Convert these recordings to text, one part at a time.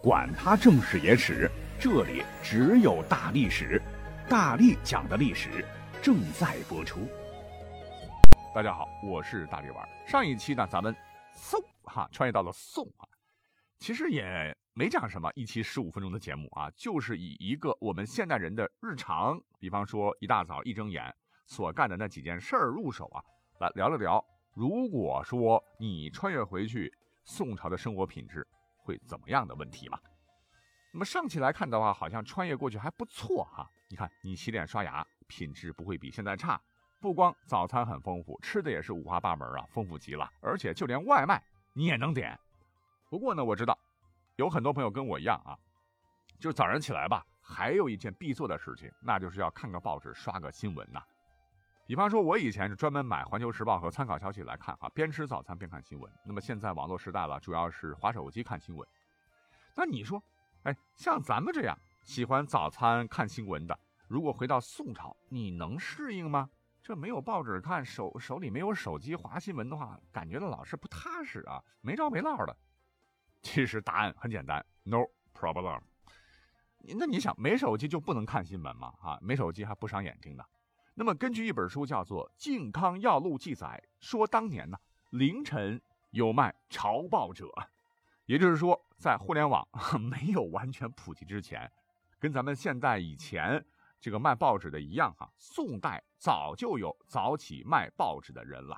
管他正史野史，这里只有大历史，大力讲的历史正在播出。大家好，我是大力丸。上一期呢，咱们嗖哈穿越到了宋啊，其实也没讲什么，一期十五分钟的节目啊，就是以一个我们现代人的日常，比方说一大早一睁眼所干的那几件事儿入手啊，来聊了聊。如果说你穿越回去，宋朝的生活品质会怎么样的问题嘛？那么上期来看的话，好像穿越过去还不错哈。你看，你洗脸刷牙品质不会比现在差，不光早餐很丰富，吃的也是五花八门啊，丰富极了。而且就连外卖你也能点。不过呢，我知道有很多朋友跟我一样啊，就早上起来吧，还有一件必做的事情，那就是要看个报纸，刷个新闻呐。比方说，我以前是专门买《环球时报》和参考消息来看啊，边吃早餐边看新闻。那么现在网络时代了，主要是划手机看新闻。那你说，哎，像咱们这样喜欢早餐看新闻的，如果回到宋朝，你能适应吗？这没有报纸看，手手里没有手机划新闻的话，感觉到老是不踏实啊，没着没落的。其实答案很简单，no problem。那你想，没手机就不能看新闻吗？啊，没手机还不伤眼睛的。那么，根据一本书叫做《靖康要录》记载，说当年呢，凌晨有卖朝报者，也就是说，在互联网 没有完全普及之前，跟咱们现代以前这个卖报纸的一样哈，宋代早就有早起卖报纸的人了。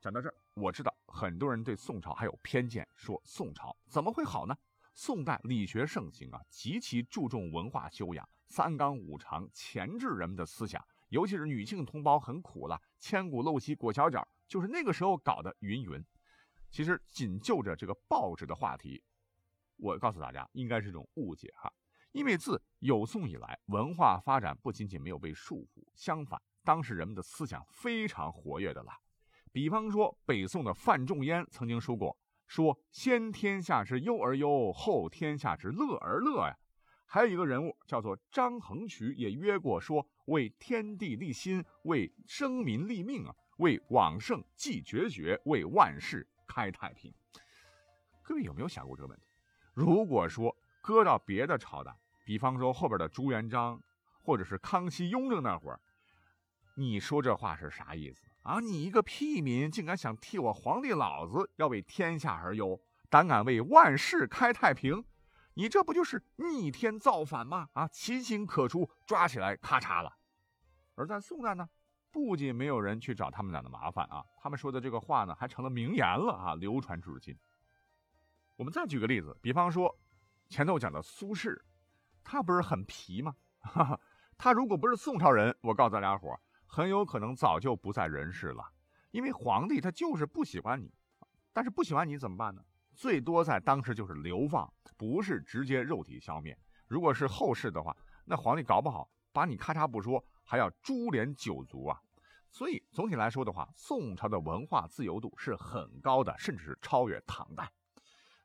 讲到这儿，我知道很多人对宋朝还有偏见，说宋朝怎么会好呢？宋代理学盛行啊，极其注重文化修养。三纲五常钳制人们的思想，尤其是女性同胞很苦了，千古陋习裹小脚，就是那个时候搞的云云。其实仅就着这个报纸的话题，我告诉大家，应该是一种误解哈。因为自有宋以来，文化发展不仅仅没有被束缚，相反，当时人们的思想非常活跃的了。比方说，北宋的范仲淹曾经说过：“说先天下之忧而忧，后天下之乐而乐呀。”还有一个人物叫做张衡渠，也约过说为天地立心，为生民立命啊，为往圣继绝学，为万世开太平。各位有没有想过这个问题？如果说搁到别的朝代，比方说后边的朱元璋，或者是康熙、雍正那会儿，你说这话是啥意思啊？你一个屁民，竟敢想替我皇帝老子要为天下而忧，胆敢为万世开太平？你这不就是逆天造反吗？啊，其心可出，抓起来咔嚓了。而在宋代呢，不仅没有人去找他们俩的麻烦啊，他们说的这个话呢，还成了名言了啊，流传至今。我们再举个例子，比方说前头讲的苏轼，他不是很皮吗？哈哈，他如果不是宋朝人，我告诉大家伙，很有可能早就不在人世了，因为皇帝他就是不喜欢你，但是不喜欢你怎么办呢？最多在当时就是流放，不是直接肉体消灭。如果是后世的话，那皇帝搞不好把你咔嚓不说，还要株连九族啊。所以总体来说的话，宋朝的文化自由度是很高的，甚至是超越唐代。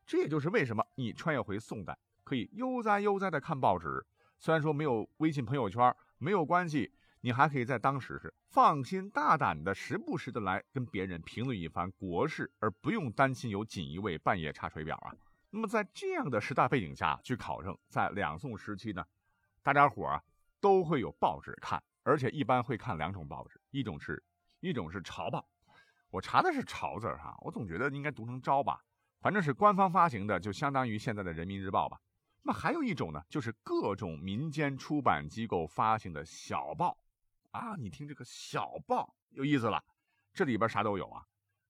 这也就是为什么你穿越回宋代，可以悠哉悠哉的看报纸。虽然说没有微信朋友圈，没有关系。你还可以在当时是放心大胆的，时不时的来跟别人评论一番国事，而不用担心有锦衣卫半夜查水表啊。那么在这样的时代背景下去考证，在两宋时期呢，大家伙啊都会有报纸看，而且一般会看两种报纸，一种是一种是朝报，我查的是朝字哈，我总觉得应该读成朝吧，反正是官方发行的，就相当于现在的人民日报吧。那还有一种呢，就是各种民间出版机构发行的小报。啊，你听这个小报有意思了，这里边啥都有啊，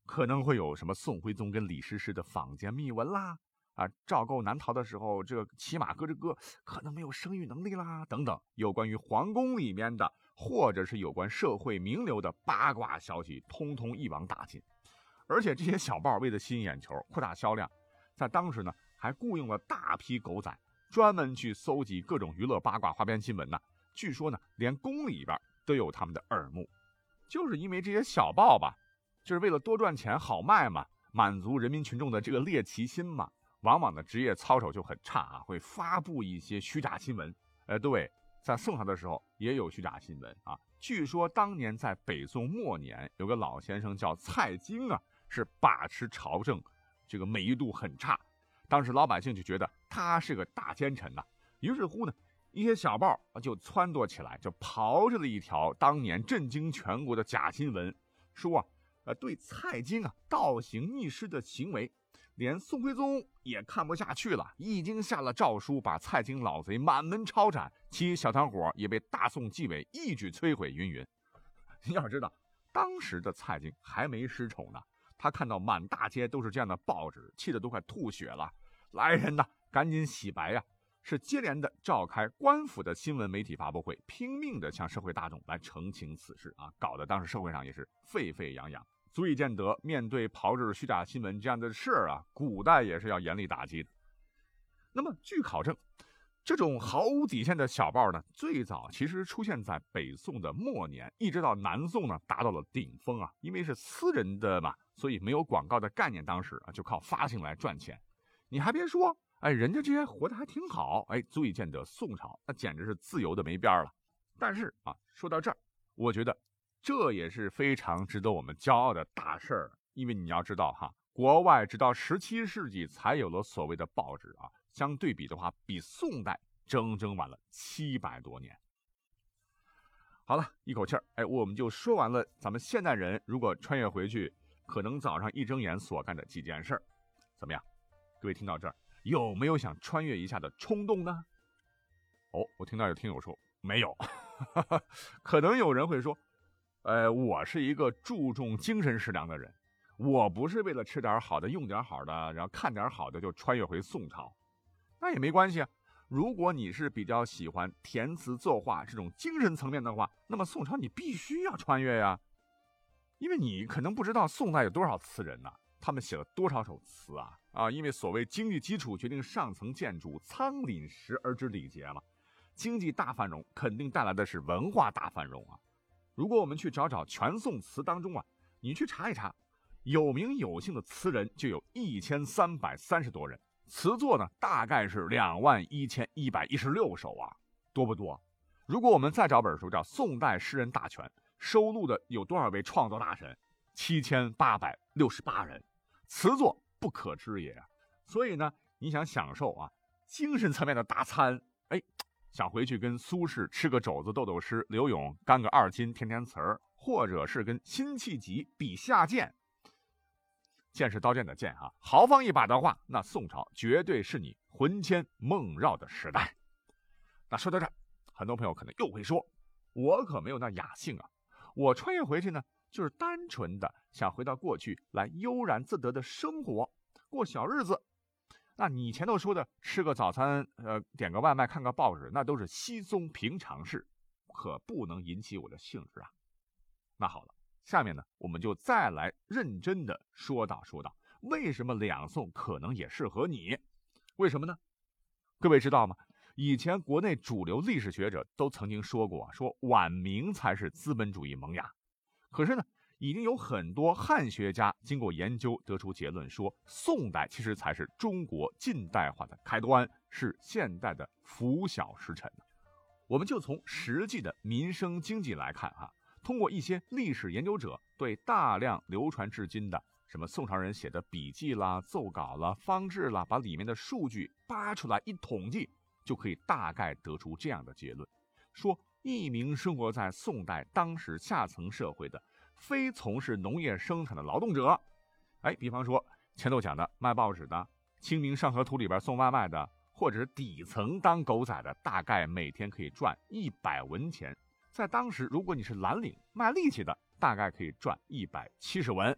可能会有什么宋徽宗跟李师师的坊间秘闻啦，啊，赵构难逃的时候，这个骑马咯吱咯，可能没有生育能力啦，等等，有关于皇宫里面的，或者是有关社会名流的八卦消息，通通一网打尽。而且这些小报为了吸引眼球，扩大销量，在当时呢，还雇佣了大批狗仔，专门去搜集各种娱乐八卦花边新闻呢。据说呢，连宫里边。都有他们的耳目，就是因为这些小报吧，就是为了多赚钱好卖嘛，满足人民群众的这个猎奇心嘛。往往的职业操守就很差啊，会发布一些虚假新闻。呃，对，在宋朝的时候也有虚假新闻啊。据说当年在北宋末年，有个老先生叫蔡京啊，是把持朝政，这个美誉度很差。当时老百姓就觉得他是个大奸臣呐，于是乎呢，一些小报就撺掇起来，就刨着了一条当年震惊全国的假新闻，说啊，呃，对蔡京啊倒行逆施的行为，连宋徽宗也看不下去了，已经下了诏书，把蔡京老贼满门抄斩，其小团伙也被大宋纪委一举摧毁，云云。你 要知道，当时的蔡京还没失宠呢。他看到满大街都是这样的报纸，气得都快吐血了。来人呐，赶紧洗白呀！是接连的召开官府的新闻媒体发布会，拼命的向社会大众来澄清此事啊，搞得当时社会上也是沸沸扬扬，足以见得面对炮制虚假新闻这样的事儿啊，古代也是要严厉打击的。那么据考证。这种毫无底线的小报呢，最早其实出现在北宋的末年，一直到南宋呢达到了顶峰啊。因为是私人的嘛，所以没有广告的概念，当时啊就靠发行来赚钱。你还别说，哎，人家这些活得还挺好，哎，足以见得宋朝那简直是自由的没边了。但是啊，说到这儿，我觉得这也是非常值得我们骄傲的大事儿，因为你要知道哈，国外直到十七世纪才有了所谓的报纸啊。相对比的话，比宋代整整晚了七百多年。好了一口气儿，哎，我们就说完了。咱们现代人如果穿越回去，可能早上一睁眼所干的几件事儿，怎么样？各位听到这儿，有没有想穿越一下的冲动呢？哦，我听到有听友说没有，可能有人会说，呃，我是一个注重精神食粮的人，我不是为了吃点好的、用点好的，然后看点好的就穿越回宋朝。那也没关系啊。如果你是比较喜欢填词作画这种精神层面的话，那么宋朝你必须要穿越呀，因为你可能不知道宋代有多少词人呢，他们写了多少首词啊啊！因为所谓经济基础决定上层建筑，仓廪实而知礼节嘛。经济大繁荣肯定带来的是文化大繁荣啊。如果我们去找找全宋词当中啊，你去查一查，有名有姓的词人就有一千三百三十多人。词作呢，大概是两万一千一百一十六首啊，多不多？如果我们再找本书叫《宋代诗人大全》，收录的有多少位创作大神？七千八百六十八人，词作不可知也。所以呢，你想享受啊精神层面的大餐，哎，想回去跟苏轼吃个肘子斗斗诗，刘永干个二斤填填词儿，或者是跟辛弃疾比下剑。剑是刀剑的剑哈，豪放一把的话，那宋朝绝对是你魂牵梦绕的时代。那说到这儿，很多朋友可能又会说，我可没有那雅兴啊，我穿越回去呢，就是单纯的想回到过去来悠然自得的生活，过小日子。那你前头说的吃个早餐，呃，点个外卖，看个报纸，那都是稀松平常事，可不能引起我的兴致啊。那好了。下面呢，我们就再来认真的说道说道，为什么两宋可能也适合你？为什么呢？各位知道吗？以前国内主流历史学者都曾经说过，说晚明才是资本主义萌芽。可是呢，已经有很多汉学家经过研究得出结论，说宋代其实才是中国近代化的开端，是现代的拂晓时辰。我们就从实际的民生经济来看啊。通过一些历史研究者对大量流传至今的什么宋朝人写的笔记啦、奏稿啦、方志啦，把里面的数据扒出来一统计，就可以大概得出这样的结论：说一名生活在宋代当时下层社会的非从事农业生产的劳动者，哎，比方说前头讲的卖报纸的、清明上河图里边送外卖的，或者是底层当狗仔的，大概每天可以赚一百文钱。在当时，如果你是蓝领卖力气的，大概可以赚一百七十文；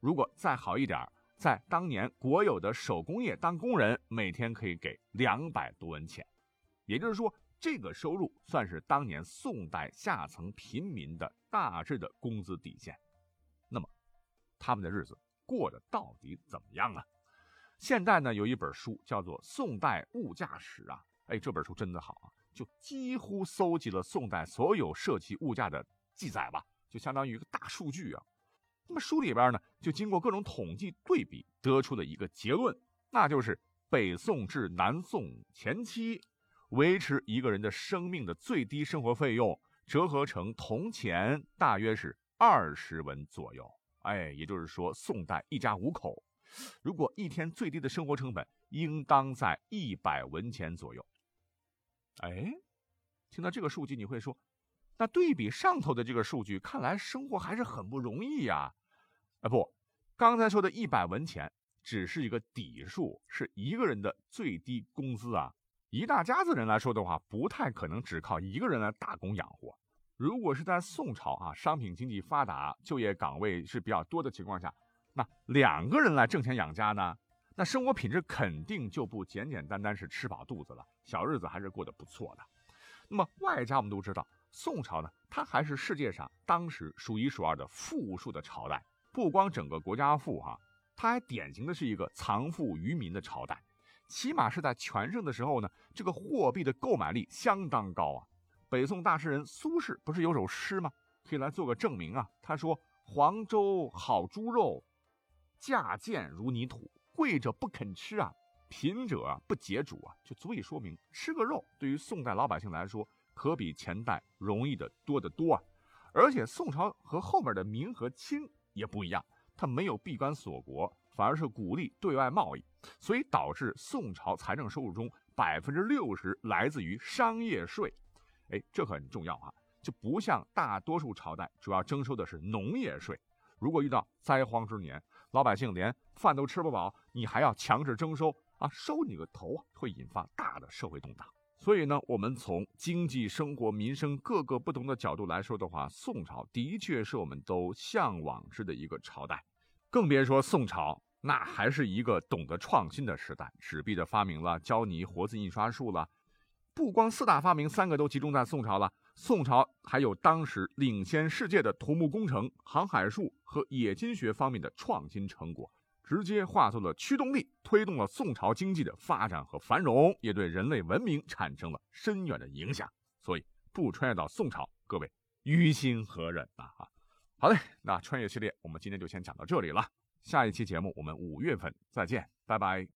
如果再好一点，在当年国有的手工业当工人，每天可以给两百多文钱。也就是说，这个收入算是当年宋代下层平民的大致的工资底线。那么，他们的日子过得到底怎么样啊？现在呢，有一本书叫做《宋代物价史》啊，哎，这本书真的好啊。就几乎搜集了宋代所有涉及物价的记载吧，就相当于一个大数据啊。那么书里边呢，就经过各种统计对比，得出了一个结论，那就是北宋至南宋前期，维持一个人的生命的最低生活费用，折合成铜钱大约是二十文左右。哎，也就是说，宋代一家五口，如果一天最低的生活成本应当在一百文钱左右。哎，听到这个数据，你会说，那对比上头的这个数据，看来生活还是很不容易呀。啊，不，刚才说的一百文钱只是一个底数，是一个人的最低工资啊。一大家子人来说的话，不太可能只靠一个人来打工养活。如果是在宋朝啊，商品经济发达，就业岗位是比较多的情况下，那两个人来挣钱养家呢，那生活品质肯定就不简简单单是吃饱肚子了，小日子还是过得不错的。那么外加我们都知道，宋朝呢，它还是世界上当时数一数二的富庶的朝代。不光整个国家富哈，它还典型的是一个藏富于民的朝代。起码是在全盛的时候呢，这个货币的购买力相当高啊。北宋大诗人苏轼不是有首诗吗？可以来做个证明啊。他说：“黄州好猪肉，价贱如泥土。贵者不肯吃啊，贫者不解煮啊。”就足以说明，吃个肉对于宋代老百姓来说，可比前代容易的多得多啊。而且宋朝和后面的明和清也不一样，它没有闭关锁国，反而是鼓励对外贸易，所以导致宋朝财政收入中百分之六十来自于商业税。哎，这很重要啊！就不像大多数朝代主要征收的是农业税。如果遇到灾荒之年，老百姓连饭都吃不饱，你还要强制征收啊，收你个头啊！会引发大的社会动荡。所以呢，我们从经济生活、民生各个不同的角度来说的话，宋朝的确是我们都向往之的一个朝代。更别说宋朝，那还是一个懂得创新的时代，纸币的发明了，胶泥、活字印刷术了。不光四大发明三个都集中在宋朝了，宋朝还有当时领先世界的土木工程、航海术和冶金学方面的创新成果，直接化作了驱动力，推动了宋朝经济的发展和繁荣，也对人类文明产生了深远的影响。所以，不穿越到宋朝，各位于心何忍啊？哈，好嘞，那穿越系列我们今天就先讲到这里了，下一期节目我们五月份再见，拜拜。